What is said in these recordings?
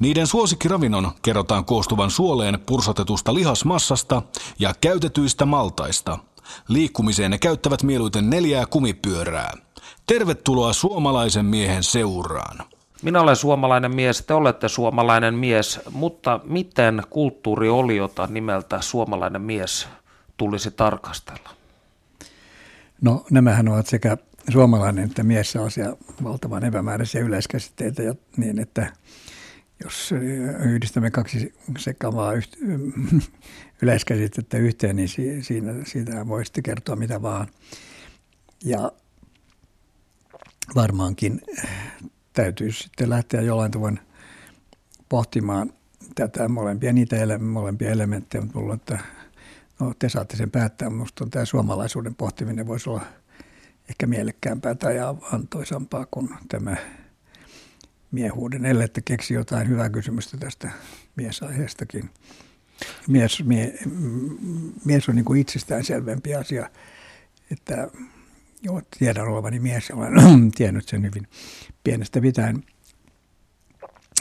Niiden suosikkiravinnon kerrotaan koostuvan suoleen pursotetusta lihasmassasta ja käytetyistä maltaista. Liikkumiseen ne käyttävät mieluiten neljää kumipyörää. Tervetuloa suomalaisen miehen seuraan. Minä olen suomalainen mies, te olette suomalainen mies, mutta miten kulttuurioliota nimeltä suomalainen mies tulisi tarkastella? No nämähän ovat sekä suomalainen että mies sellaisia valtavan epämääräisiä yleiskäsitteitä, niin että jos yhdistämme kaksi sekavaa yleiskäsitettä yhteen, niin siinä, siitä voi sitten kertoa mitä vaan. Ja varmaankin täytyy sitten lähteä jollain tavoin pohtimaan tätä molempia, niitä ele, molempia elementtejä, mutta mulla että no, te saatte sen päättää. Minusta tämä suomalaisuuden pohtiminen voisi olla ehkä mielekkäämpää tai antoisampaa kuin tämä miehuuden, ellei että keksi jotain hyvää kysymystä tästä miesaiheestakin. Mies, mie, mies on niin kuin itsestäänselvempi asia, että joo, tiedän olevani mies olen tiennyt sen hyvin pienestä pitäen.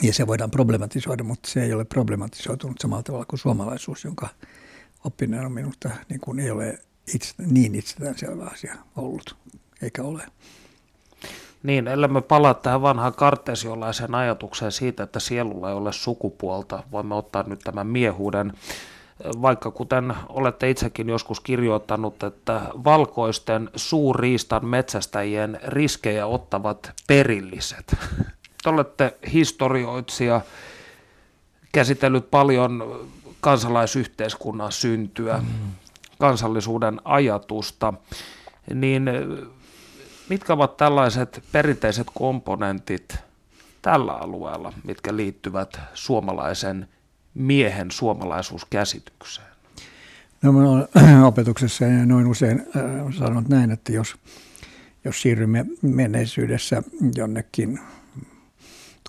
Ja se voidaan problematisoida, mutta se ei ole problematisoitunut samalla tavalla kuin suomalaisuus, jonka oppinen on minusta niin kuin ei ole itse, niin itsestäänselvä asia ollut, eikä ole. Niin, ellei me palaa tähän vanhaan kartesiolaiseen ajatukseen siitä, että sielulla ei ole sukupuolta, voimme ottaa nyt tämän miehuuden, vaikka kuten olette itsekin joskus kirjoittanut, että valkoisten suurriistan metsästäjien riskejä ottavat perilliset. Te olette historioitsija, käsitellyt paljon kansalaisyhteiskunnan syntyä, mm. kansallisuuden ajatusta, niin mitkä ovat tällaiset perinteiset komponentit tällä alueella, mitkä liittyvät suomalaisen miehen suomalaisuuskäsitykseen? No mä olen opetuksessa ja noin usein äh, sanonut näin, että jos, jos siirrymme menneisyydessä jonnekin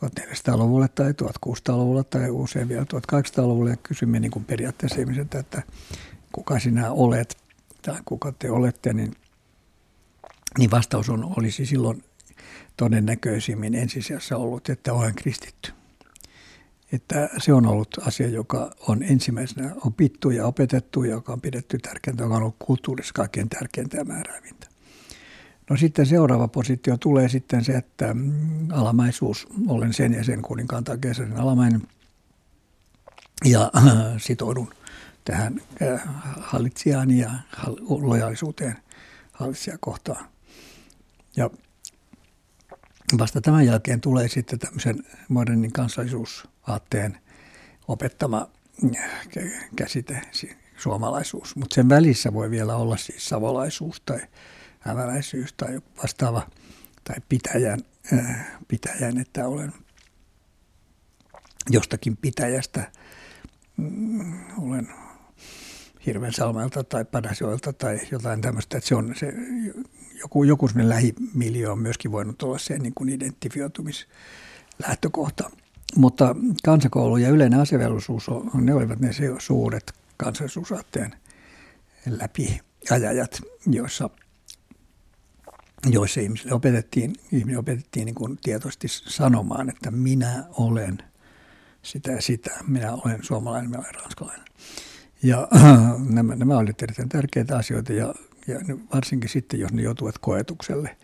1400-luvulle tai 1600-luvulle tai usein vielä 1800-luvulle ja kysymme niin kuin periaatteessa ihmiseltä, että kuka sinä olet tai kuka te olette, niin niin vastaus on, olisi silloin todennäköisimmin ensisijassa ollut, että olen kristitty. Että se on ollut asia, joka on ensimmäisenä opittu ja opetettu, joka on pidetty tärkeintä, joka on ollut kulttuurissa kaikkein tärkeintä ja määräävintä. No sitten seuraava positio tulee sitten se, että mm, alamaisuus, olen sen ja sen kuninkaan tai keisarin alamainen ja äh, sitoudun tähän äh, hallitsijaan ja lojaalisuuteen hallitsijaa kohtaan. Ja vasta tämän jälkeen tulee sitten tämmöisen modernin kansallisuusaatteen opettama käsite, suomalaisuus. Mutta sen välissä voi vielä olla siis savolaisuus tai hämäläisyys tai vastaava tai pitäjän, äh, pitäjän että olen jostakin pitäjästä, mm, olen Hirvensalmelta tai Padasjoelta tai jotain tämmöistä, että se on se joku, joku lähimiljö on myöskin voinut olla se niin kuin identifioitumislähtökohta. Mutta kansakoulu ja yleinen asevelvollisuus, ne olivat ne suuret kansallisuusaatteen läpiajajat, joissa, joissa ihmisille opetettiin, ihminen opetettiin niin kuin tietoisesti sanomaan, että minä olen sitä sitä, minä olen suomalainen, minä olen ranskalainen. Ja nämä, nämä olivat erittäin tärkeitä asioita ja ja varsinkin sitten, jos ne joutuvat koetukselle.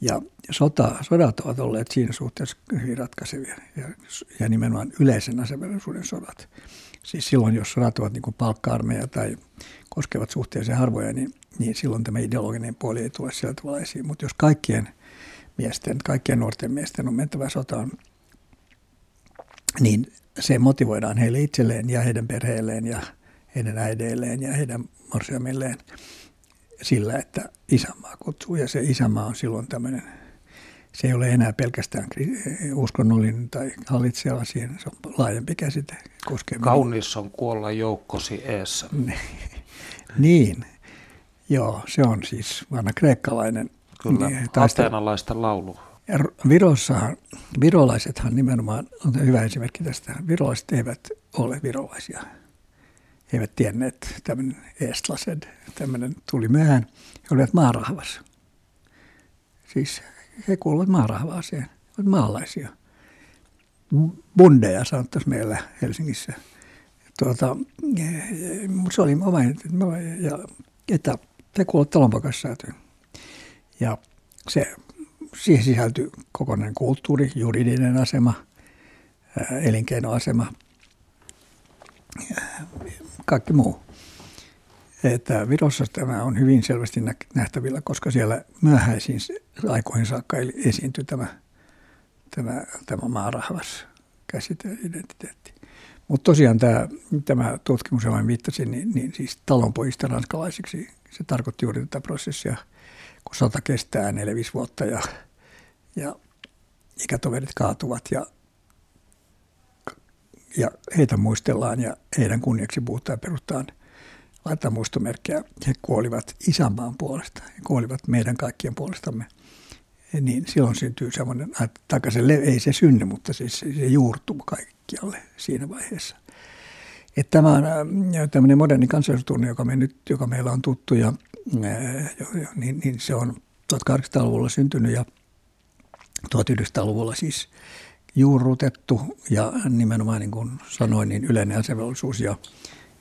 Ja sota, sodat ovat olleet siinä suhteessa hyvin ratkaisevia ja, ja nimenomaan yleisen asevelvollisuuden sodat. Siis silloin, jos sodat ovat niin palkka-armeija tai koskevat suhteellisen harvoja, niin, niin silloin tämä ideologinen puoli ei tule sieltä tavalla esiin. Mutta jos kaikkien miesten, kaikkien nuorten miesten on mentävä sotaan, niin se motivoidaan heille itselleen ja heidän perheelleen ja heidän äideilleen ja heidän morsiamilleen – sillä, että isänmaa kutsuu. Ja se isänmaa on silloin tämmöinen se ei ole enää pelkästään uskonnollinen tai hallitseva asia, se on laajempi käsite. Koskee Kaunis on kuolla joukkosi eessä. niin, joo, se on siis vanha kreikkalainen. Kyllä, niin, ateenalaista laulu. Virossahan, virolaisethan nimenomaan, on hyvä esimerkki tästä, virolaiset eivät ole virolaisia. He eivät tienneet tämmöinen estlased, tämmöinen tuli myöhään, he olivat maarahvas. Siis he kuuluvat maarahvaaseen, ovat maalaisia. Bundeja sanottaisiin meillä Helsingissä. Tuota, mutta se oli oma, ja, että he kuuluvat talonpakassäätyyn. Ja se, siihen sisältyy kokonainen kulttuuri, juridinen asema, elinkeinoasema, kaikki muu että Virossa tämä on hyvin selvästi nähtävillä, koska siellä myöhäisiin aikoihin saakka esiintyi tämä, tämä, tämä maarahvas käsite identiteetti. Mutta tosiaan tämä, tämä tutkimus, johon viittasin, niin, niin siis talonpojista ranskalaisiksi, se tarkoitti juuri tätä prosessia, kun sota kestää 4-5 vuotta ja, ja ikätoverit kaatuvat ja, ja heitä muistellaan ja heidän kunniaksi puhutaan ja perustetaan – laittaa muistomerkkejä. He kuolivat isänmaan puolesta, he kuolivat meidän kaikkien puolestamme. Niin silloin syntyy semmoinen, että se, ei se synny, mutta siis se, se juurtuu kaikkialle siinä vaiheessa. Että tämä on äh, tämmöinen moderni kansallisuustunne, joka, me nyt, joka meillä on tuttu, ja, äh, niin, niin se on 1800-luvulla syntynyt ja 1900-luvulla siis juurrutettu ja nimenomaan niin kuin sanoin, niin yleinen asevelvollisuus ja,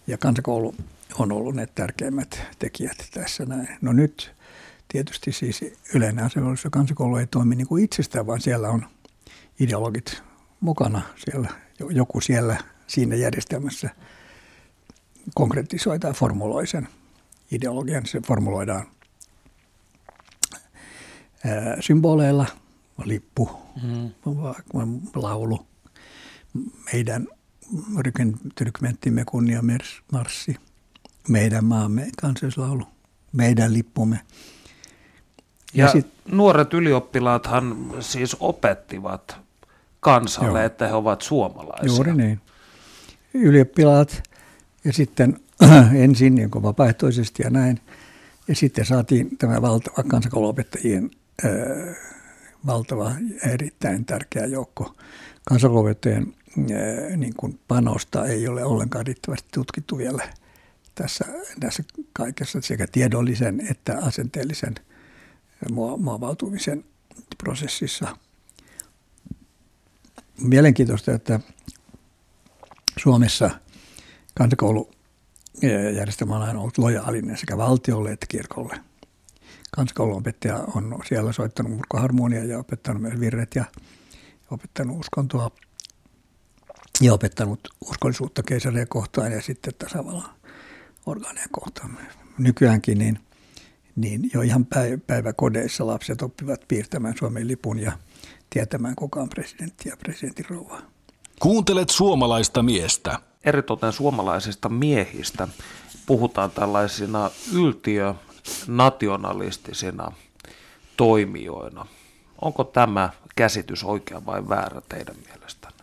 ja kansakoulu on ollut ne tärkeimmät tekijät tässä näin. No nyt tietysti siis yleinen asevelvollisuus ja kansakoulu ei toimi niin kuin itsestään, vaan siellä on ideologit mukana. Siellä, joku siellä siinä järjestelmässä konkretisoi tai formuloi sen ideologian. Se formuloidaan symboleilla, lippu, mm. laulu, meidän rykmenttimme kunniamarssi – meidän maamme kansallislaulu, meidän lippumme. Ja, ja sit, nuoret ylioppilaathan siis opettivat kansalle, joo. että he ovat suomalaisia. Juuri niin. Ylioppilaat ja sitten ensin niin vapaaehtoisesti ja näin. Ja sitten saatiin tämä valtava kansakouluopettajien äh, valtava erittäin tärkeä joukko. Kansakouluopettajien äh, niin kuin panosta ei ole ollenkaan riittävästi tutkittu vielä – tässä, tässä kaikessa sekä tiedollisen että asenteellisen muovautumisen prosessissa. Mielenkiintoista, että Suomessa kansakoulujärjestelmä on ollut lojaalinen sekä valtiolle että kirkolle. Kansakouluopettaja on siellä soittanut murkoharmonia ja opettanut myös virret ja opettanut uskontoa ja opettanut uskollisuutta keisaria kohtaan ja sitten tasavallan orgaaneja kohtaan. Nykyäänkin niin, niin jo ihan päiväkodeissa lapset oppivat piirtämään Suomen lipun ja tietämään kuka on presidentti ja presidentin rouva. Kuuntelet suomalaista miestä. Eritoten suomalaisista miehistä puhutaan tällaisina yltiönationalistisina toimijoina. Onko tämä käsitys oikea vai väärä teidän mielestänne?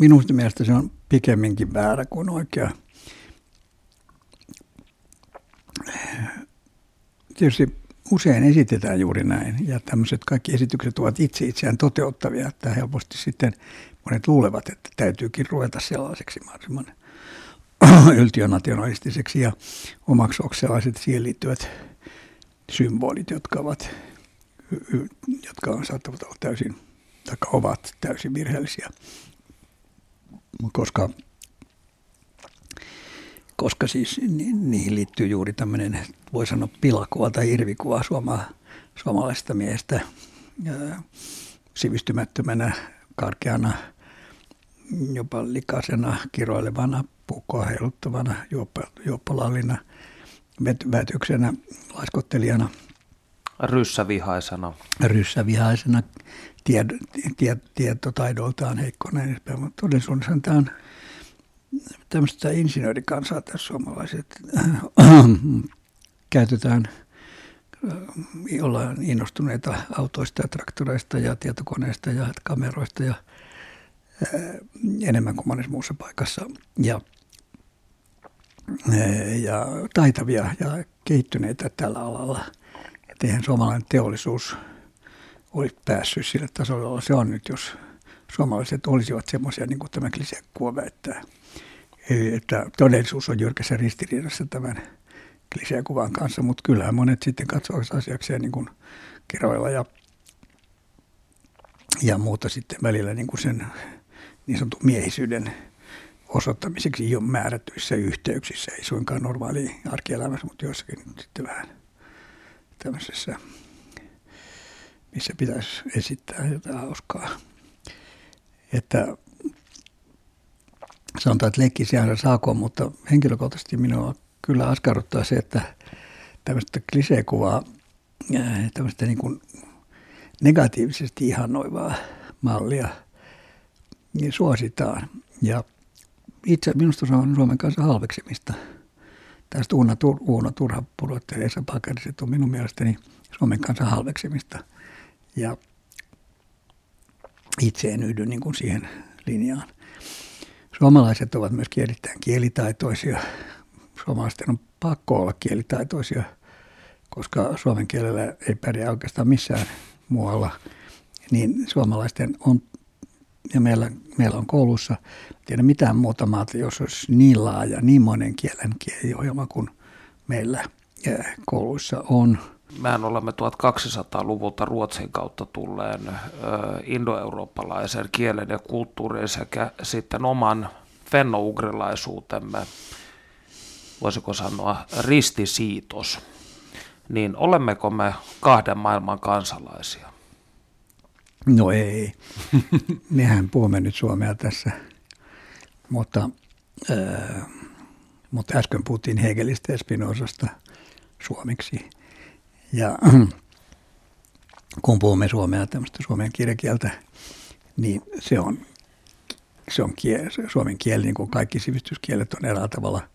minusta mielestä se on pikemminkin väärä kuin oikea. Tietysti usein esitetään juuri näin, ja tämmöiset kaikki esitykset ovat itse itseään toteuttavia, että helposti sitten monet luulevat, että täytyykin ruveta sellaiseksi mahdollisimman yltiönationalistiseksi ja omaksua sellaiset siihen liittyvät symbolit, jotka ovat, jotka saattavat olla täysin, tai ovat täysin virheellisiä. Koska, koska siis niihin liittyy juuri tämmöinen, voi sanoa pilakuva tai irvikuva suoma, suomalaisesta miehestä sivistymättömänä, karkeana, jopa likaisena, kiroilevana, puukkoa heiluttavana, juoppolallina, vätyksenä, laiskottelijana. Ryssävihaisena. Ryssävihaisena, tied, tied, tietotaidoltaan heikko näin edespäin, mutta todellisuudessa tämä on tämmöistä insinöörikansaa tässä suomalaiset. Käytetään ollaan innostuneita autoista ja traktoreista ja tietokoneista ja kameroista ja enemmän kuin monessa muussa paikassa. Ja, ja taitavia ja kehittyneitä tällä alalla. Et eihän suomalainen teollisuus olisi päässyt sille tasolle, jolla se on nyt, jos suomalaiset olisivat semmoisia, niin kuin tämä klisekuva väittää. Eli että todellisuus on jyrkässä ristiriidassa tämän klisekuvan kanssa, mutta kyllähän monet sitten katsovat asiakseen niin kuin keroilla ja, ja muuta sitten välillä niin kuin sen niin sanotun miehisyyden osoittamiseksi jo määrätyissä yhteyksissä, ei suinkaan normaali arkielämässä, mutta joissakin sitten vähän tämmöisessä, missä pitäisi esittää jotain hauskaa. Että sanotaan, että leikki siellä saako, mutta henkilökohtaisesti minua kyllä askarruttaa se, että tämmöistä kliseekuvaa, tämmöistä niin kuin negatiivisesti ihannoivaa mallia suositaan. Ja itse minusta se on Suomen kanssa halveksimista. Tästä Uuna, Tur, Uuno Turhapuro ja Esa Pakariset on minun mielestäni Suomen kanssa halveksimista. Ja itse en yhdy niin kuin siihen linjaan. Suomalaiset ovat myöskin erittäin kielitaitoisia. Suomalaisten on pakko olla kielitaitoisia, koska suomen kielellä ei pärjää oikeastaan missään muualla. Niin suomalaisten on, ja meillä, meillä on koulussa, tiedä mitään muuta maata, jos olisi niin laaja, niin monen kielen kieliohjelma kuin meillä kouluissa on – mehän olemme 1200-luvulta Ruotsin kautta tulleen indoeurooppalaisen kielen ja kulttuurin sekä sitten oman fennougrilaisuutemme, voisiko sanoa ristisiitos, niin olemmeko me kahden maailman kansalaisia? No ei. Mehän puhumme nyt suomea tässä, mutta, äh, mutta äsken puhuttiin Hegelistä ja Spinozasta suomeksi – ja kun puhumme suomea, tämmöistä suomen kirjakieltä, niin se on, se on kiel, suomen kieli, niin kuin kaikki sivistyskielet on eräällä tavalla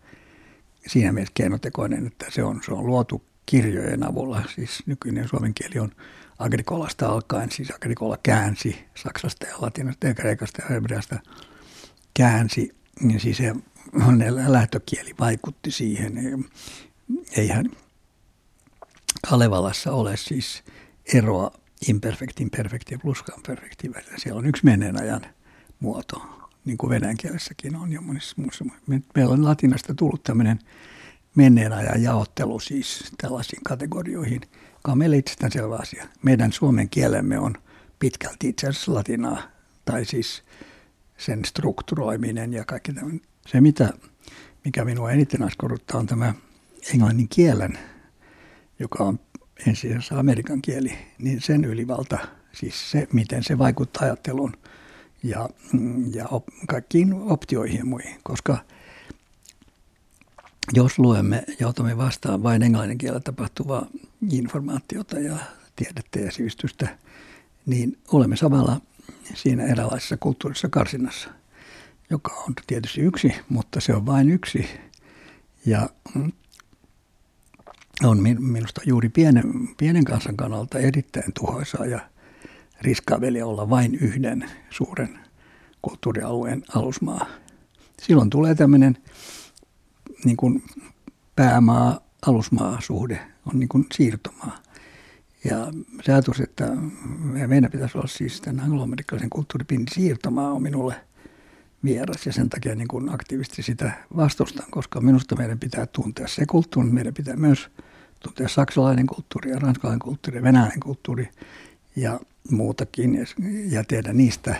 siinä mielessä keinotekoinen, että se on, se on luotu kirjojen avulla. Siis nykyinen suomen kieli on agrikolasta alkaen, siis agrikola käänsi saksasta ja latinasta ja kreikasta ja hebreasta käänsi, niin siis se lähtökieli vaikutti siihen. Eihän Kalevalassa ole siis eroa imperfektin, perfektin ja pluskamperfektin välillä. Siellä on yksi menneen ajan muoto, niin kuin venäjän kielessäkin on ja monissa muussa. Meillä on latinasta tullut tämmöinen menneen ajan jaottelu siis tällaisiin kategorioihin, joka on meille itsestäänselvä asia. Meidän suomen kielemme on pitkälti itse asiassa latinaa, tai siis sen strukturoiminen ja kaikki tämmöinen. Se, mitä, mikä minua eniten askorruttaa, on tämä englannin kielen joka on ensisijaisesti amerikan kieli, niin sen ylivalta, siis se, miten se vaikuttaa ajatteluun ja, ja op, kaikkiin optioihin ja muihin, koska jos luemme ja otamme vastaan vain englannin kielellä tapahtuvaa informaatiota ja tiedettä ja sivistystä, niin olemme samalla siinä eräänlaisessa kulttuurisessa karsinnassa, joka on tietysti yksi, mutta se on vain yksi. Ja on minusta juuri pienen, pienen kansan kannalta erittäin tuhoisaa ja riskaavelia olla vain yhden suuren kulttuurialueen alusmaa. Silloin tulee tämmöinen niin kuin päämaa-alusmaa-suhde, on niin kuin siirtomaa. Ja se ajatus, että meidän pitäisi olla siis tämän angloamerikkalaisen kulttuuripinnin siirtomaa on minulle vieras ja sen takia niin kuin aktiivisesti sitä vastustan, koska minusta meidän pitää tuntea se kulttuuri, meidän pitää myös – tuntea saksalainen kulttuuri ja ranskalainen kulttuuri ja venäläinen kulttuuri ja muutakin ja tehdä niistä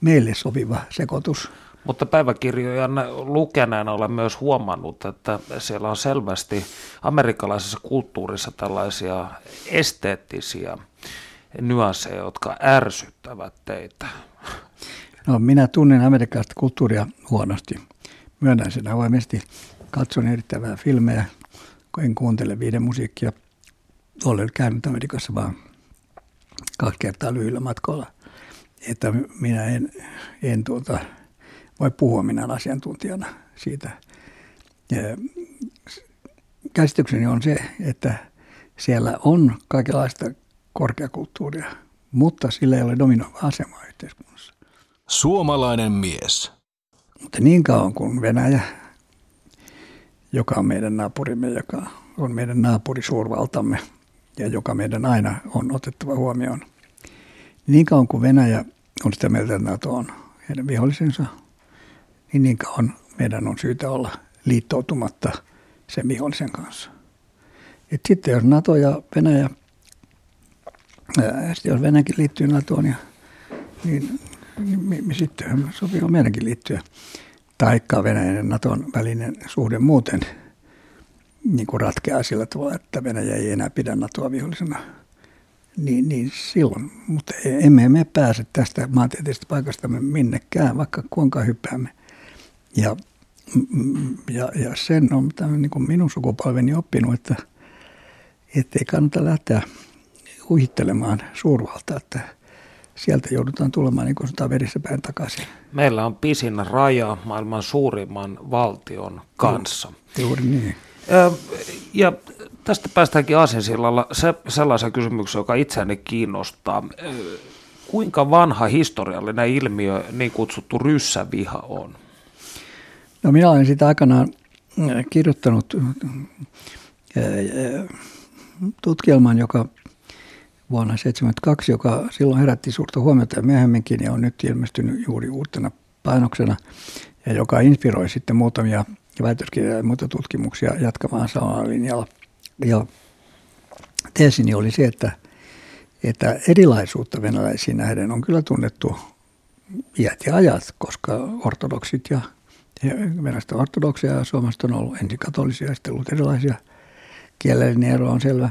meille sopiva sekoitus. Mutta päiväkirjojen lukeneena olen myös huomannut, että siellä on selvästi amerikkalaisessa kulttuurissa tällaisia esteettisiä nyansseja, jotka ärsyttävät teitä. No, minä tunnen amerikkalaista kulttuuria huonosti. Myönnän sen avoimesti. Katson erittäin vähän filmejä, kun en kuuntele viiden musiikkia. Olen käynyt Amerikassa vaan kaksi kertaa lyhyillä matkoilla. Että minä en, en tuota, voi puhua minä asiantuntijana siitä. Ja käsitykseni on se, että siellä on kaikenlaista korkeakulttuuria, mutta sillä ei ole dominoiva asema yhteiskunnassa. Suomalainen mies. Mutta niin kauan kuin Venäjä, joka on meidän naapurimme, joka on meidän naapurisuurvaltamme ja joka meidän aina on otettava huomioon, niin kauan kuin Venäjä on sitä mieltä, että NATO on heidän vihollisensa, niin niin kauan meidän on syytä olla liittoutumatta sen vihollisen kanssa. Et sitten jos NATO ja Venäjä, ää, jos Venäjäkin liittyy NATOon, ja, niin, niin me, me sitten sopii meidänkin liittyä. Taikka Venäjän ja NATOn välinen suhde muuten niin kuin ratkeaa sillä tavalla, että Venäjä ei enää pidä NATOa vihollisena – niin, niin silloin, mutta emme me pääse tästä maantieteellisestä paikasta minnekään, vaikka kuinka hyppäämme. Ja, ja, ja sen on tämän, niin kuin minun sukupolveni oppinut, että ei kannata lähteä uhittelemaan suurvaltaa, että sieltä joudutaan tulemaan niin kuin verissä päin takaisin. Meillä on pisin raja maailman suurimman valtion kanssa. Juuri niin. Ja tästä päästäänkin Aasinsillalla se, sellaisen kysymyksen, joka itseäni kiinnostaa. Kuinka vanha historiallinen ilmiö niin kutsuttu ryssäviha on? No minä olen sitä aikanaan kirjoittanut tutkielman, joka vuonna 1972, joka silloin herätti suurta huomiota ja myöhemminkin ja on nyt ilmestynyt juuri uutena painoksena ja joka inspiroi sitten muutamia väitöskirjoja ja muita tutkimuksia jatkamaan samalla linjalla – ja teesini oli se, että, että erilaisuutta venäläisiin nähden on kyllä tunnettu iät ja ajat, koska ortodoksit ja, ja venäläiset ortodoksia ja suomalaiset on ollut ensin katolisia ja sitten ollut erilaisia. Kielellinen ero on selvä.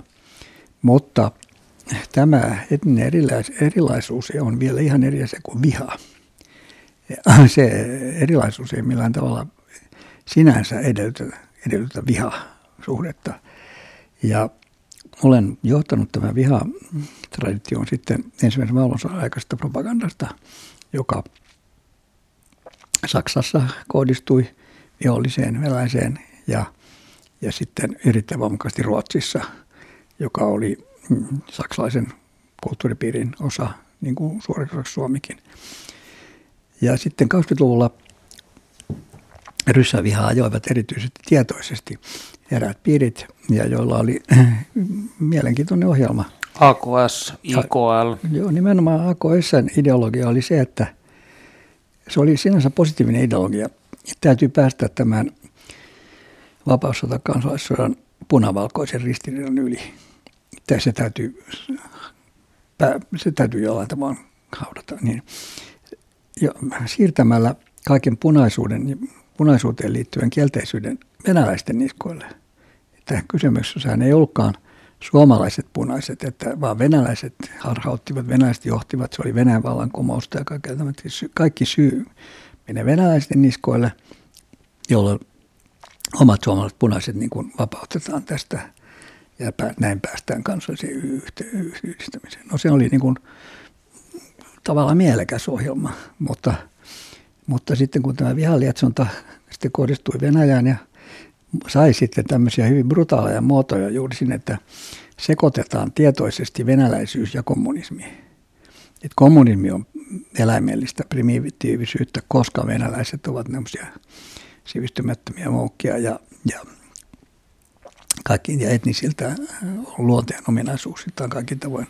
Mutta tämä etninen erilais, erilaisuus on vielä ihan eri asia kuin viha. Se erilaisuus ei millään tavalla sinänsä edellytä, edellytä viha-suhdetta – ja olen johtanut tämän viha-tradition sitten ensimmäisen maailmansodan aikaisesta propagandasta, joka Saksassa kohdistui viholliseen venäläiseen ja, ja sitten erittäin voimakkaasti Ruotsissa, joka oli mm, saksalaisen kulttuuripiirin osa, niin kuin suoriksi Suomikin. Ja sitten 20-luvulla ryssävihaa ajoivat erityisesti tietoisesti eräät piirit, ja joilla oli mielenkiintoinen ohjelma. AKS, IKL. Joo, nimenomaan AKSn ideologia oli se, että se oli sinänsä positiivinen ideologia. Täytyy päästä tämän vapaussota kansalaissodan punavalkoisen ristiriidan yli. Se täytyy, se täytyy jollain tavalla haudata. Niin, jo, siirtämällä kaiken punaisuuden, punaisuuteen liittyen kielteisyyden venäläisten niskoille – että kysymyksessä ei ollutkaan suomalaiset punaiset, että vaan venäläiset harhauttivat, venäläiset johtivat, se oli Venäjän vallankumousta ja kaikki, kaikki syy menee venäläisten niskoille, jolloin omat suomalaiset punaiset niin kuin vapautetaan tästä ja näin päästään kansalliseen yhdistämiseen. No se oli niin kuin tavallaan mielekäs ohjelma, mutta, mutta sitten kun tämä vihalietsonta sitten kohdistui Venäjään ja sai sitten tämmöisiä hyvin brutaaleja muotoja juuri sinne, että sekoitetaan tietoisesti venäläisyys ja kommunismi. Et kommunismi on eläimellistä primitiivisyyttä, koska venäläiset ovat tämmöisiä sivistymättömiä moukkia ja, ja kaikki ja etnisiltä luonteen ominaisuuksiltaan kaikki tavoin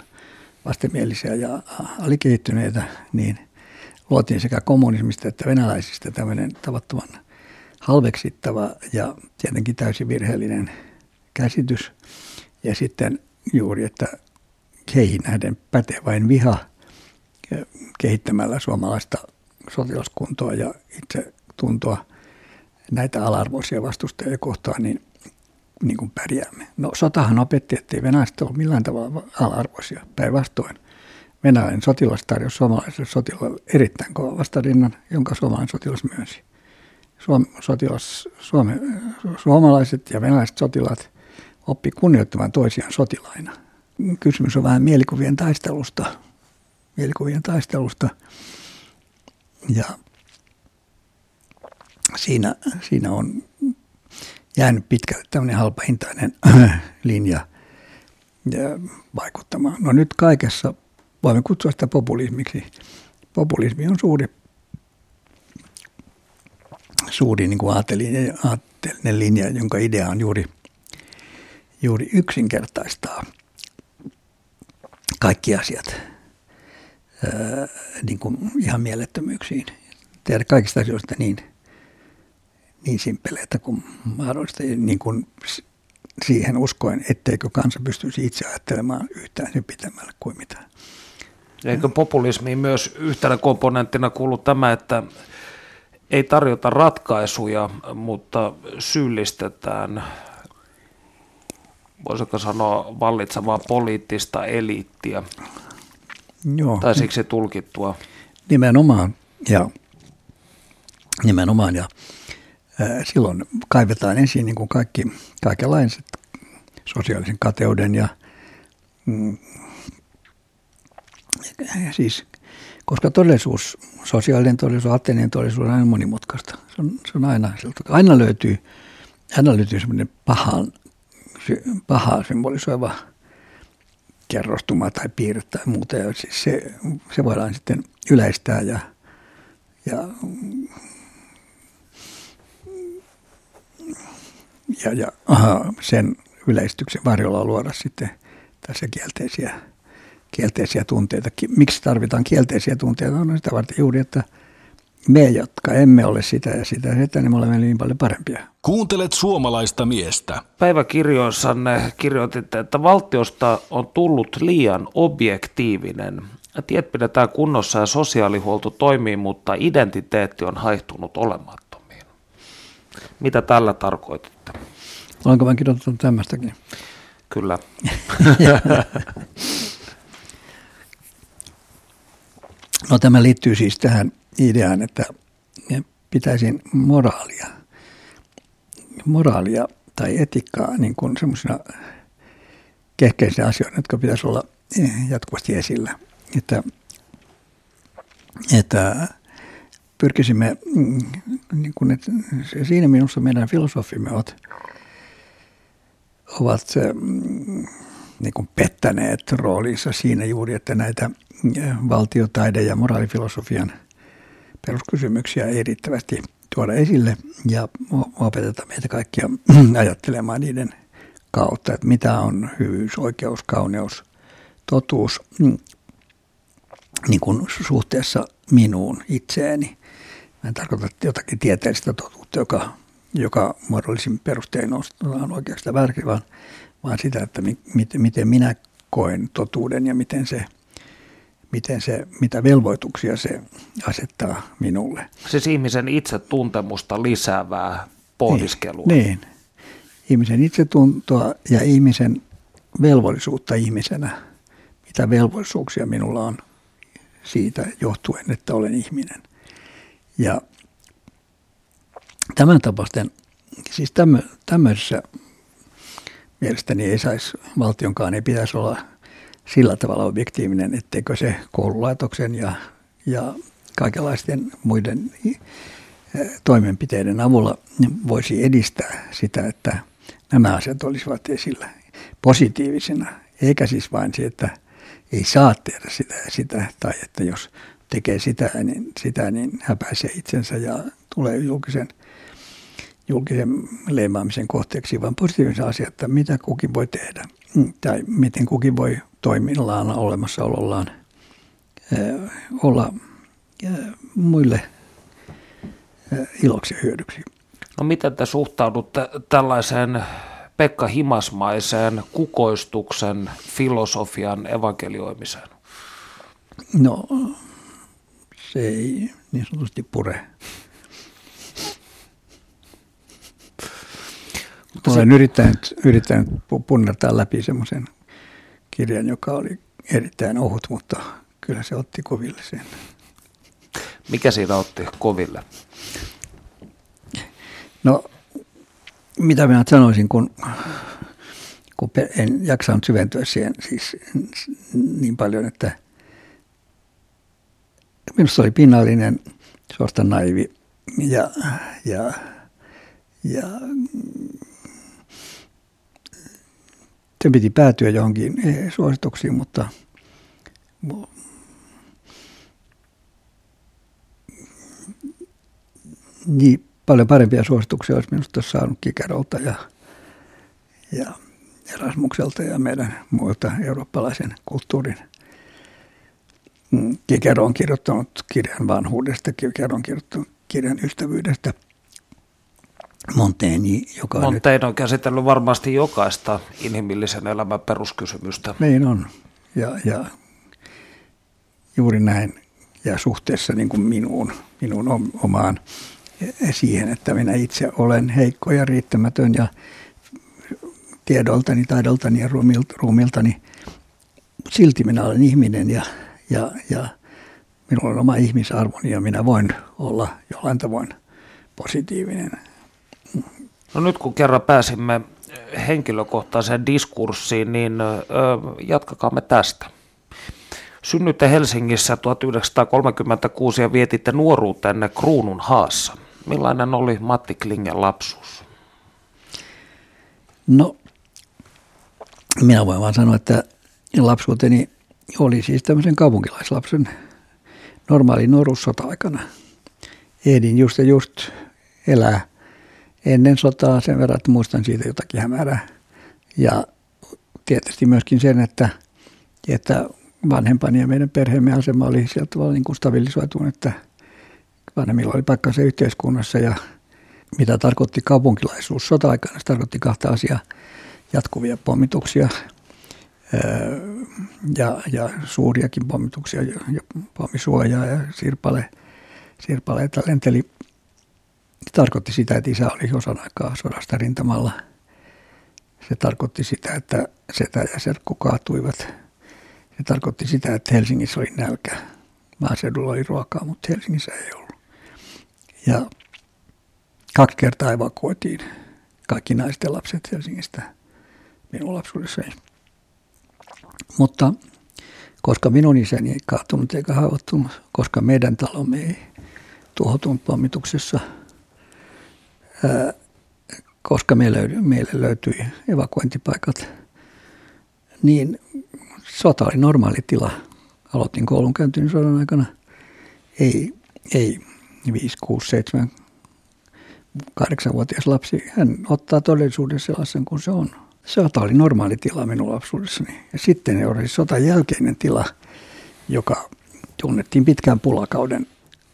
vastenmielisiä ja alikehittyneitä, niin luotiin sekä kommunismista että venäläisistä tämmöinen tavattoman – halveksittava ja tietenkin täysin virheellinen käsitys. Ja sitten juuri, että heihin nähden pätee vain viha kehittämällä suomalaista sotilaskuntoa ja itse tuntoa näitä alarvoisia vastustajia kohtaan, niin, niin kuin pärjäämme. No sotahan opetti, että ei venäläiset ole millään tavalla alarvoisia. Päinvastoin venäläinen sotilas tarjosi suomalaiselle sotilaalle erittäin kova vastarinnan, jonka suomalainen sotilas myönsi. Suom, sotilas, Suome, suomalaiset ja venäläiset sotilaat oppi kunnioittamaan toisiaan sotilaina. Kysymys on vähän mielikuvien taistelusta. Mielikuvien taistelusta. Ja siinä, siinä on jäänyt pitkälle tämmöinen halpahintainen linja. vaikuttamaan. No nyt kaikessa voimme kutsua sitä populismiksi. Populismi on suuri, suuri niin kuin aatteellinen, aatteellinen linja, jonka idea on juuri, juuri yksinkertaistaa kaikki asiat ää, niin kuin ihan mielettömyyksiin. Tehdä kaikista asioista niin, niin simpeleitä kuin mahdollista, niin kuin siihen uskoen, etteikö kansa pystyisi itse ajattelemaan yhtään sen pitemmälle kuin mitä. Eikö populismiin myös yhtenä komponenttina kuulu tämä, että ei tarjota ratkaisuja, mutta syyllistetään, voisiko sanoa, vallitsevaa poliittista eliittiä. Joo. Tai siksi tulkittua. Nimenomaan, ja nimenomaan, ja silloin kaivetaan ensin niin kuin kaikki, kaikenlaiset sosiaalisen kateuden ja mm, siis, koska todellisuus, sosiaalinen todellisuus, aatteellinen todellisuus on aina monimutkaista. Se on, se on aina, aina löytyy, aina löytyy semmoinen pahan, pahaa symbolisoiva kerrostuma tai piirre tai muuta. Ja siis se, se voidaan sitten yleistää ja, ja ja, ja aha, sen yleistyksen varjolla luoda sitten tässä kielteisiä, kielteisiä tunteita. Miksi tarvitaan kielteisiä tunteita? No sitä varten juuri, että me, jotka emme ole sitä ja sitä, sitä niin me olemme niin paljon parempia. Kuuntelet suomalaista miestä. Päiväkirjoissanne kirjoititte, että valtiosta on tullut liian objektiivinen. Tiet pidetään kunnossa ja sosiaalihuolto toimii, mutta identiteetti on haihtunut olemattomiin. Mitä tällä tarkoititte? Olenko mä kirjoittanut tämmöistäkin? Kyllä. no tämä liittyy siis tähän ideaan, että pitäisin moraalia, moraalia tai etiikkaa niin kuin semmoisena kehkeisenä asioina, jotka pitäisi olla jatkuvasti esillä. Että, että pyrkisimme, mm, niin kuin, että siinä minussa meidän filosofimme ovat ovat mm, niin kuin pettäneet roolinsa siinä juuri, että näitä valtiotaide- ja moraalifilosofian peruskysymyksiä ei riittävästi tuoda esille ja opeteta meitä kaikkia ajattelemaan niiden kautta, että mitä on hyvyys, oikeus, kauneus, totuus mm, niin kuin suhteessa minuun itseeni. Mä en tarkoita jotakin tieteellistä totuutta, joka joka muodollisin perustein on oikeastaan väärin, vaan, vaan sitä, että mi, miten minä koen totuuden ja miten se, miten se, mitä velvoituksia se asettaa minulle. Siis ihmisen itsetuntemusta lisäävää pohdiskelua. Niin, niin. ihmisen itsetuntoa ja ihmisen velvollisuutta ihmisenä. Mitä velvollisuuksia minulla on siitä johtuen, että olen ihminen. Ja Tämän tapaisten, siis tämmö, tämmöisessä mielestäni ei saisi, valtionkaan ei pitäisi olla sillä tavalla objektiivinen, etteikö se koululaitoksen ja, ja kaikenlaisten muiden eh, toimenpiteiden avulla voisi edistää sitä, että nämä asiat olisivat esillä positiivisena, eikä siis vain se, että ei saa tehdä sitä sitä, tai että jos tekee sitä, niin, sitä, niin häpäisee itsensä ja tulee julkisen – julkisen leimaamisen kohteeksi, vaan positiivisen asia, että mitä kukin voi tehdä mm, tai miten kukin voi toimillaan olemassaolollaan olla muille iloksi ja hyödyksi. No miten te suhtaudutte tällaiseen Pekka Himasmaiseen kukoistuksen filosofian evankelioimiseen? No se ei niin sanotusti pure. Mutta Olen se... yrittänyt, yrittänyt punnertaa läpi semmoisen kirjan, joka oli erittäin ohut, mutta kyllä se otti koville sen. Mikä siinä otti koville? No, mitä minä sanoisin, kun, kun en jaksanut syventyä siihen siis niin paljon, että minusta oli pinnallinen, suorastaan naivi ja, ja, ja sen piti päätyä johonkin suosituksiin, mutta niin paljon parempia suosituksia olisi minusta saanut Kikerolta ja, ja Erasmukselta ja meidän muilta eurooppalaisen kulttuurin. Kikero on kirjoittanut kirjan vanhuudesta, Kikero on kirjoittanut kirjan ystävyydestä. Montaigne, joka Montaigne on käsitellyt varmasti jokaista inhimillisen elämän peruskysymystä. Niin on. Ja, ja juuri näin. Ja suhteessa niin kuin minuun, minun omaan siihen, että minä itse olen heikko ja riittämätön ja tiedoltani, taidoltani ja ruumiltani. Silti minä olen ihminen ja, ja, ja minulla on oma ihmisarvoni ja minä voin olla jollain tavoin positiivinen. No nyt kun kerran pääsimme henkilökohtaiseen diskurssiin, niin jatkakaamme tästä. Synnyitte Helsingissä 1936 ja vietitte nuoruutenne Kruunun haassa. Millainen oli Matti Klingen lapsuus? No, minä voin vaan sanoa, että lapsuuteni oli siis tämmöisen kaupunkilaislapsen normaali nuoruus sota-aikana. Ehdin just ja just elää ennen sotaa sen verran, että muistan siitä jotakin hämärää. Ja tietysti myöskin sen, että, että vanhempani ja meidän perheemme asema oli sieltä tavalla niin kuin stabilisoitunut, että vanhemmilla oli paikkansa yhteiskunnassa ja mitä tarkoitti kaupunkilaisuus sota-aikana. Se tarkoitti kahta asiaa, jatkuvia pommituksia ja, ja suuriakin pommituksia, ja pommisuojaa ja sirpale, sirpaleita lenteli. Se tarkoitti sitä, että isä oli osan aikaa sodasta rintamalla. Se tarkoitti sitä, että setä ja serkku kaatuivat. Se tarkoitti sitä, että Helsingissä oli nälkä. Maaseudulla oli ruokaa, mutta Helsingissä ei ollut. Ja kaksi kertaa evakuoitiin kaikki naisten lapset Helsingistä minun lapsuudessani. Mutta koska minun isäni ei kaatunut eikä haavoittunut, koska meidän talomme ei tuhoutunut pommituksessa, koska meille, löytyi evakuointipaikat, niin sota oli normaali tila. Aloitin koulunkäyntini sodan aikana. Ei, ei 5, 6, 7, 8-vuotias lapsi, hän ottaa todellisuuden sellaisen kuin se on. Sota oli normaali tila minun lapsuudessani. Ja sitten oli sotan jälkeinen tila, joka tunnettiin pitkään pulakauden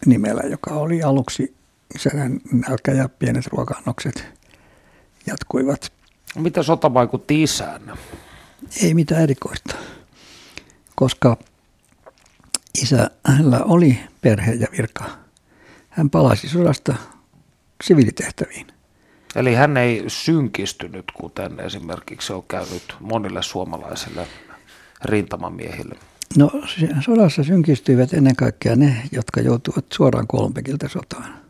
nimellä, joka oli aluksi sen nälkä ja pienet ruoka-annokset jatkuivat. Mitä sota vaikutti isään? Ei mitään erikoista, koska isällä oli perhe ja virka. Hän palasi sodasta siviilitehtäviin. Eli hän ei synkistynyt, kuten esimerkiksi on käynyt monille suomalaisille rintamamiehille. No sodassa synkistyivät ennen kaikkea ne, jotka joutuivat suoraan Kolmpekilta sotaan.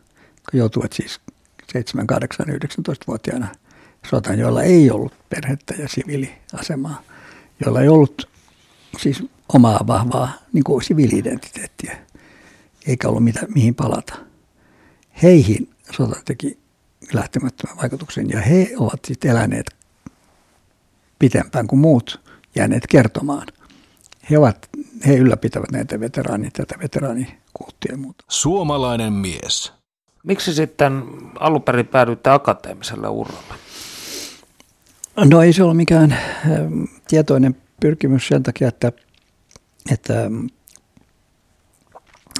Joutuivat siis 7, 8, 19-vuotiaana sotaan, joilla ei ollut perhettä ja siviiliasemaa, joilla ei ollut siis omaa vahvaa niin kuin siviili-identiteettiä, eikä ollut mitä, mihin palata. Heihin sota teki lähtemättömän vaikutuksen ja he ovat sitten eläneet pitempään kuin muut jääneet kertomaan. He, ovat, he ylläpitävät näitä veteraanit, tätä veteraanikulttia ja muuta. Suomalainen mies. Miksi sitten alun perin päädyitte akateemiselle uralle? No ei se ole mikään ähm, tietoinen pyrkimys sen takia, että, että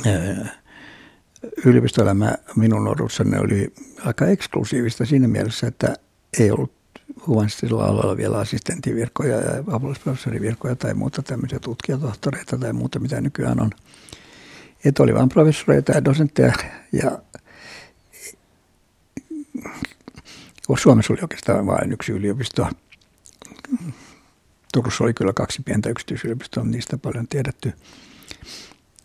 äh, yliopistoelämä minun nuoruussani oli aika eksklusiivista siinä mielessä, että ei ollut humanistisella alueella vielä assistenttivirkoja ja apulaisprofessorivirkoja tai muuta tämmöisiä tutkijatohtoreita tai muuta, mitä nykyään on. Että oli vain professoreita ja dosentteja ja Suomessa oli oikeastaan vain yksi yliopisto. Turussa oli kyllä kaksi pientä yksityisyliopistoa, niistä paljon tiedetty.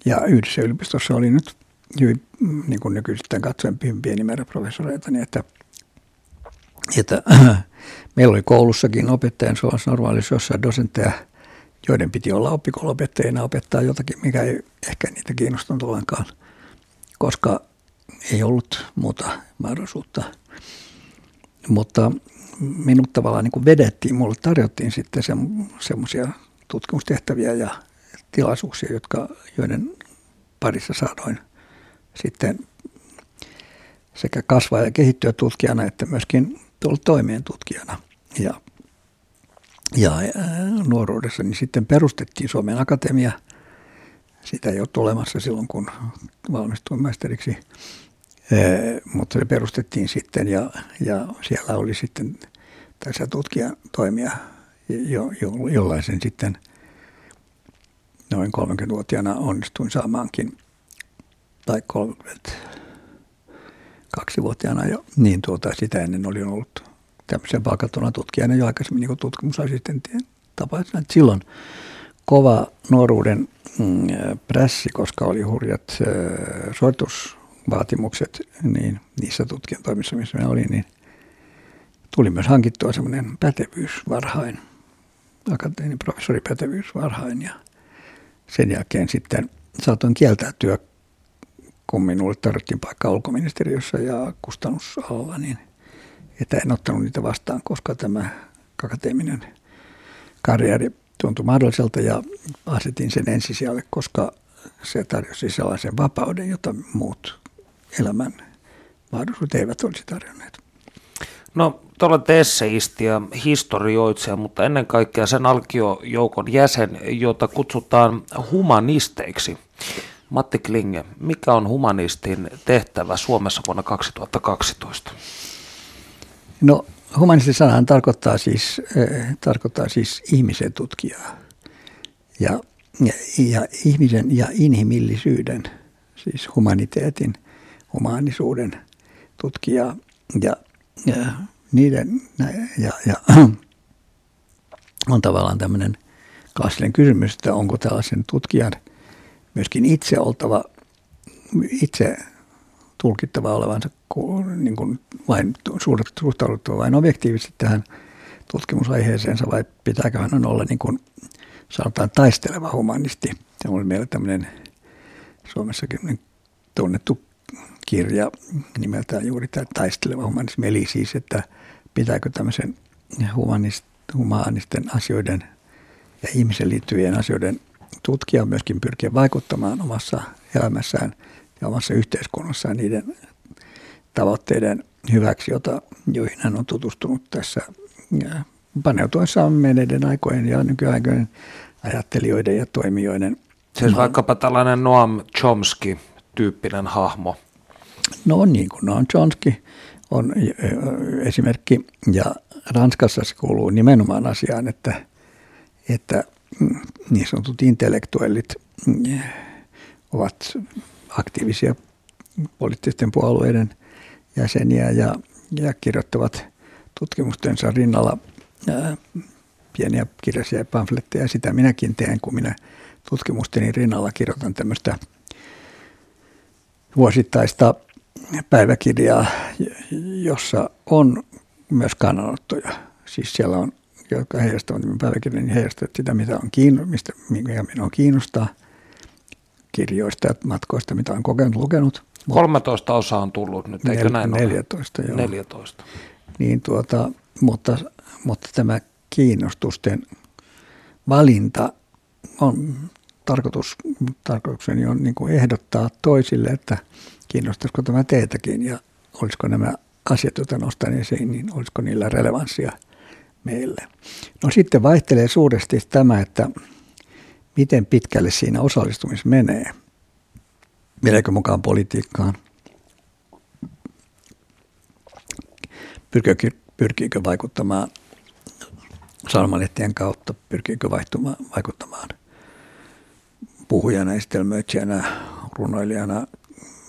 Ja yhdessä yliopistossa oli nyt hyvin niin kuin nykyisten katsoen pieni määrä professoreita, niin että, että meillä oli koulussakin opettajan suolassa normaalissa jossain dosentteja, joiden piti olla oppikoulopettajina opettaa jotakin, mikä ei ehkä niitä kiinnostanut ollenkaan, koska ei ollut muuta mahdollisuutta. Mutta minut tavallaan niin kuin vedettiin, mulle tarjottiin sitten se, semmoisia tutkimustehtäviä ja tilaisuuksia, jotka, joiden parissa saadoin sitten sekä kasvaa ja kehittyä tutkijana että myöskin tulla toimeen tutkijana. Ja, ja nuoruudessa niin sitten perustettiin Suomen Akatemia. Sitä ei ole tulemassa silloin, kun valmistuin maisteriksi, mutta se perustettiin sitten ja, ja siellä oli sitten tässä tutkijan toimia, jo, jo, jollaisen sitten noin 30-vuotiaana onnistuin saamaankin, tai 30 kaksivuotiaana jo, niin tuota, sitä ennen olin ollut tämmöisen palkattuna tutkijana jo aikaisemmin niin tutkimusassistenttien tapaisena. Silloin kova nuoruuden mm, prässi, koska oli hurjat äh, suoritusvaatimukset, niin niissä tutkijan toimissa, missä minä olin, niin tuli myös hankittua semmoinen pätevyys varhain, akateeminen professoripätevyys varhain ja sen jälkeen sitten saatoin kieltäytyä kun minulle tarvittiin paikka ulkoministeriössä ja kustannusalalla, niin että en ottanut niitä vastaan, koska tämä akateeminen karjeri tuntui mahdolliselta ja asetin sen ensisijalle, koska se tarjosi sellaisen vapauden, jota muut elämän mahdollisuudet eivät olisi tarjonneet. No, te olette esseisti ja historioitsija, mutta ennen kaikkea sen alkiojoukon jäsen, jota kutsutaan humanisteiksi. Matti Klinge, mikä on humanistin tehtävä Suomessa vuonna 2012? No humanisti sanahan tarkoittaa siis, äh, tarkoittaa siis ihmisen tutkijaa ja, ja, ja ihmisen ja inhimillisyyden, siis humaniteetin, humanisuuden tutkijaa ja, ja niiden ja, ja on tavallaan tämmöinen klassinen kysymys, että onko tällaisen tutkijan – myöskin itse oltava, itse tulkittava olevansa niin kuin vain suhtauduttava vain objektiivisesti tähän tutkimusaiheeseensa vai pitääkö hän olla niin kuin sanotaan taisteleva humanisti. Se oli meillä tämmöinen Suomessakin tunnettu kirja nimeltään juuri tämä taisteleva humanismi. Eli siis, että pitääkö tämmöisen humanist, humanisten asioiden ja ihmisen liittyvien asioiden tutkia myöskin pyrkiä vaikuttamaan omassa elämässään ja omassa yhteiskunnassaan niiden tavoitteiden hyväksi, jota, joihin hän on tutustunut tässä paneutuessaan menneiden aikojen ja nykyaikojen ajattelijoiden ja toimijoiden. Siis vaikkapa tällainen Noam Chomsky-tyyppinen hahmo. No niin kuin Noam Chomsky on esimerkki ja Ranskassa se kuuluu nimenomaan asiaan, että, että niin sanotut intellektuellit mm, ovat aktiivisia poliittisten puolueiden jäseniä ja, ja kirjoittavat tutkimustensa rinnalla ää, pieniä kirjaisia pamfletteja. Sitä minäkin teen, kun minä tutkimusteni rinnalla kirjoitan tämmöistä vuosittaista päiväkirjaa, jossa on myös kannanottoja. Siis siellä on jotka heijastavat minun päiväkirjan, niin heijastavat sitä, mitä on kiinno, mistä, mikä minua kiinnostaa kirjoista ja matkoista, mitä olen kokenut, lukenut. 13 osaa on tullut nyt, eikö näin 14, ole? joo. 14. Niin tuota, mutta, mutta tämä kiinnostusten valinta on tarkoitus, tarkoitukseni on niin kuin ehdottaa toisille, että kiinnostaisiko tämä teitäkin ja olisiko nämä asiat, joita nostan esiin, niin olisiko niillä relevanssia – meille. No sitten vaihtelee suuresti tämä, että miten pitkälle siinä osallistumis menee. Meneekö mukaan politiikkaan? Pyrkiikö, pyrkiikö vaikuttamaan sanomalehtien kautta? Pyrkiikö vaikuttamaan puhujana, estelmöitsijänä, runoilijana?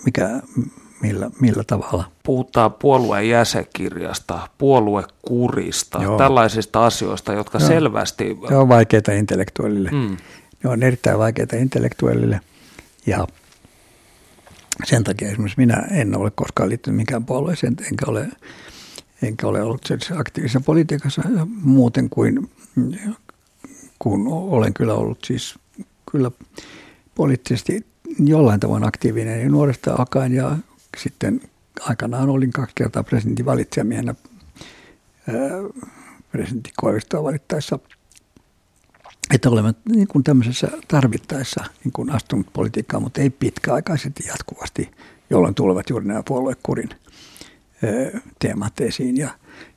Mikä, millä, millä tavalla. Puhutaan puolueen jäsenkirjasta, puoluekurista, Joo. tällaisista asioista, jotka Joo. selvästi... Ne on vaikeita intellektuellille. Mm. Ne on erittäin vaikeita intellektuellille ja sen takia esimerkiksi minä en ole koskaan liittynyt minkään puolueeseen, enkä ole, enkä ole ollut aktiivisessa politiikassa muuten kuin kun olen kyllä ollut siis kyllä poliittisesti jollain tavoin aktiivinen niin nuoresta alkaen ja sitten aikanaan olin kaksi kertaa presidentin valitsijamiehenä presidentti Koivistoa valittaessa, että olemme niin kuin tämmöisessä tarvittaessa niin kuin astunut politiikkaan, mutta ei pitkäaikaisesti jatkuvasti, jolloin tulevat juuri nämä puoluekurin teemat esiin. Ja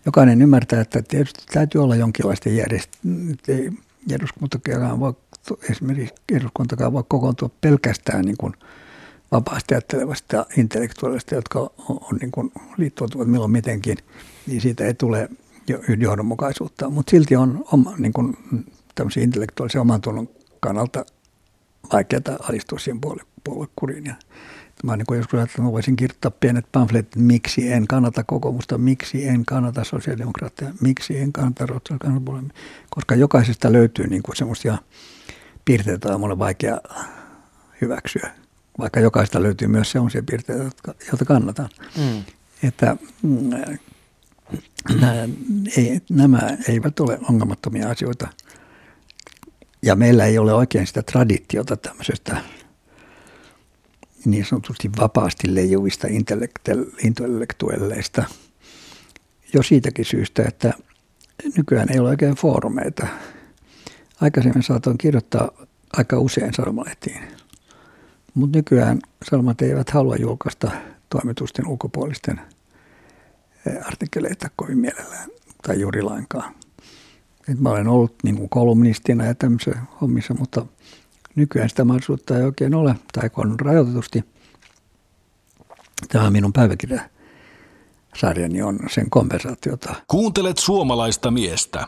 jokainen ymmärtää, että tietysti täytyy olla jonkinlaista Eduskuntakaan voi, esimerkiksi eduskuntakaan voi kokoontua pelkästään niin kuin vapaasti ajattelevasta intellektuaalista, jotka on, on niin kuin liittoutuvat milloin mitenkin, niin siitä ei tule johdonmukaisuutta. Mutta silti on oma, niin kuin, tämmöisen intellektuaalisen oman tunnon kannalta vaikeaa alistua siihen puolue, puoluekuriin. Ja Mä oon niin joskus että mä voisin kirjoittaa pienet pamfletit, miksi en kannata kokoomusta, miksi en kannata sosiaalidemokraatteja, miksi en kannata ruotsalaisen koska jokaisesta löytyy niin kuin semmoisia piirteitä, joita on mulle vaikea hyväksyä, vaikka jokaista löytyy myös semmoisia piirteitä, joita kannatan. Mm. Että mm, nämä, ei, nämä eivät ole ongelmattomia asioita. Ja meillä ei ole oikein sitä traditiota tämmöisestä niin sanotusti vapaasti leijuvista intellektuelleista jo siitäkin syystä, että nykyään ei ole oikein foorumeita. Aikaisemmin saatoin kirjoittaa aika usein sanomalehtiin, mutta nykyään sanomat eivät halua julkaista toimitusten ulkopuolisten eh, artikkeleita kovin mielellään tai juuri lainkaan. Et mä olen ollut niin kolumnistina ja tämmöisessä hommissa, mutta – Nykyään sitä mahdollisuutta ei oikein ole, tai on rajoitetusti. Tämä minun päiväkirja sarjani on sen kompensaatiota. Kuuntelet suomalaista miestä.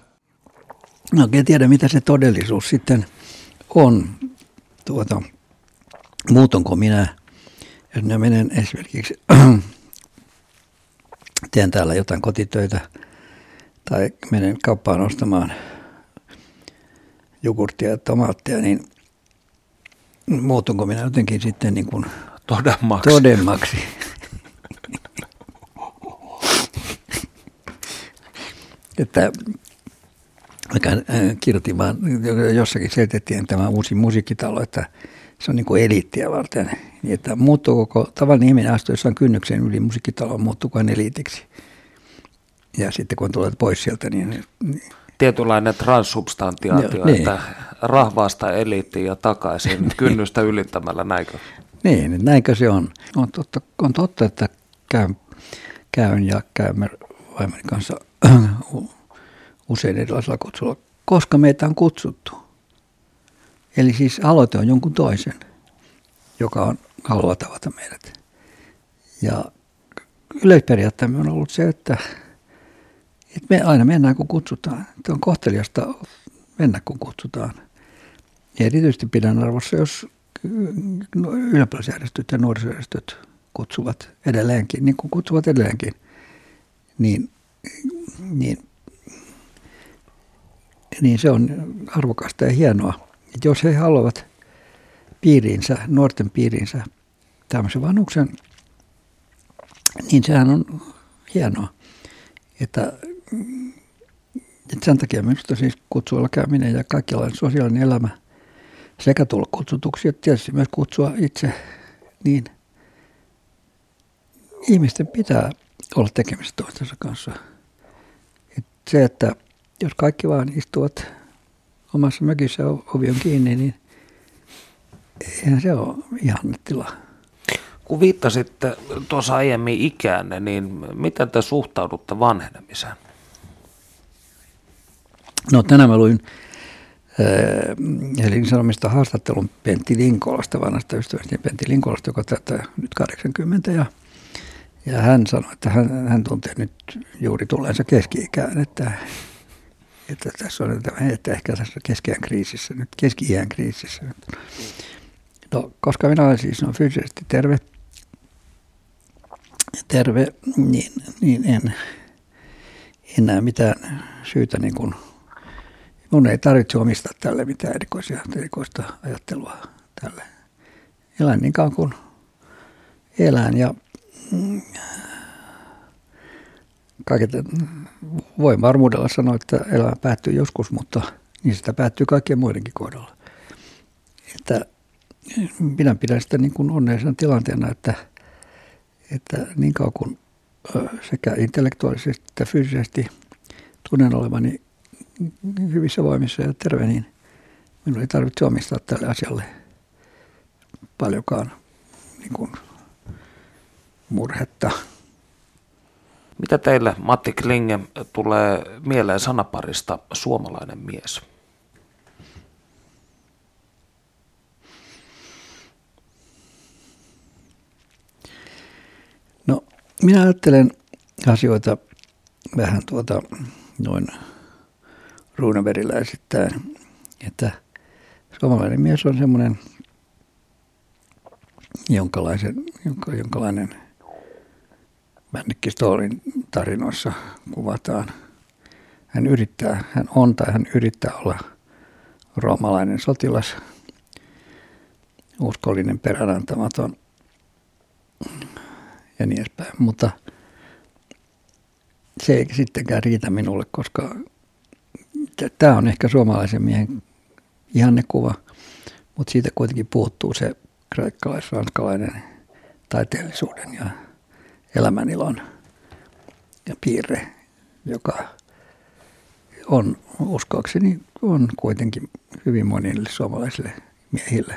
No oikein tiedä, mitä se todellisuus sitten on. Tuota, muutonko minä, jos minä menen esimerkiksi, teen täällä jotain kotitöitä tai menen kauppaan ostamaan jogurttia ja tomaattia, niin muutunko minä jotenkin sitten niin kuin todemmaksi. todemmaksi. että mikä äh, kirjoitin vaan, jossakin selitettiin tämä uusi musiikkitalo, että se on niin kuin eliittiä varten. Niin että muuttuu koko tavallinen ihminen astuessaan kynnyksen yli musiikkitaloon, muuttuuko eliitiksi. Ja sitten kun tulet pois sieltä, niin... niin Tietynlainen transsubstantiaatio, niin, että rahvaasta eliittiin ja takaisin kynnystä ylittämällä, näinkö? Niin, näinkö se on. On totta, on totta että käyn, käyn ja käymme vaimoni kanssa usein erilaisilla kutsulla, koska meitä on kutsuttu. Eli siis aloite on jonkun toisen, joka on haluaa tavata meidät. Ja yleisperiaatteemme on ollut se, että, että me aina mennään kun kutsutaan. Että on kohteliasta mennä kun kutsutaan. Ja erityisesti pidän arvossa, jos ylioppilasjärjestöt ja nuorisojärjestöt kutsuvat edelleenkin, niin kuin kutsuvat edelleenkin, niin, niin, niin se on arvokasta ja hienoa. Että jos he haluavat piiriinsä, nuorten piiriinsä tämmöisen vanhuksen, niin sehän on hienoa. Että, että sen takia minusta siis kutsuilla käyminen ja kaikenlainen sosiaalinen elämä – sekä tulla kutsutuksi että tietysti myös kutsua itse, niin ihmisten pitää olla tekemistä toistensa kanssa. Et se, että jos kaikki vaan istuvat omassa mökissä ovi on kiinni, niin eihän se ole ihan tila. Kun viittasitte tuossa aiemmin ikäänne, niin miten te suhtaudutte vanhenemiseen? No tänään mä luin Helsingin Sanomista haastattelun Pentti Linkolasta, vanhasta ystävästä Pentti Linkolasta, joka tätä nyt 80 ja, ja hän sanoi, että hän, hän tuntee nyt juuri tulleensa keski-ikään, että, että tässä on että ehkä tässä keski kriisissä nyt, keski-iän kriisissä. No, koska minä olen siis no, fyysisesti terve, terve niin, niin en, en näe mitään syytä niin kuin – Mun ei tarvitse omistaa tälle mitään erikoisia, erikoista ajattelua tälle. Elän niin kauan kuin elän ja mm, kaiket, voin varmuudella sanoa, että elämä päättyy joskus, mutta niin sitä päättyy kaikkien muidenkin kohdalla. Että minä pidän sitä niin kuin onnellisen tilanteena, että, että niin kauan kuin sekä intellektuaalisesti että fyysisesti tunnen olevani hyvissä voimissa ja terve, niin minun ei tarvitse omistaa tälle asialle paljonkaan niin kuin, murhetta. Mitä teille, Matti Klinge, tulee mieleen sanaparista suomalainen mies? No, minä ajattelen asioita vähän tuota noin ruunaveriläisittäin, että suomalainen mies on semmoinen jonkalaisen, jonka, jonkalainen Männikki Stoolin tarinoissa kuvataan. Hän yrittää, hän on tai hän yrittää olla roomalainen sotilas, uskollinen, peränantamaton ja niin edespäin. Mutta se ei sittenkään riitä minulle, koska tämä on ehkä suomalaisen miehen ihannekuva, mutta siitä kuitenkin puuttuu se kreikkalais-ranskalainen taiteellisuuden ja elämänilon ja piirre, joka on uskoakseni on kuitenkin hyvin monille suomalaisille miehille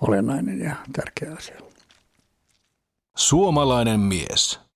olennainen ja tärkeä asia. Suomalainen mies.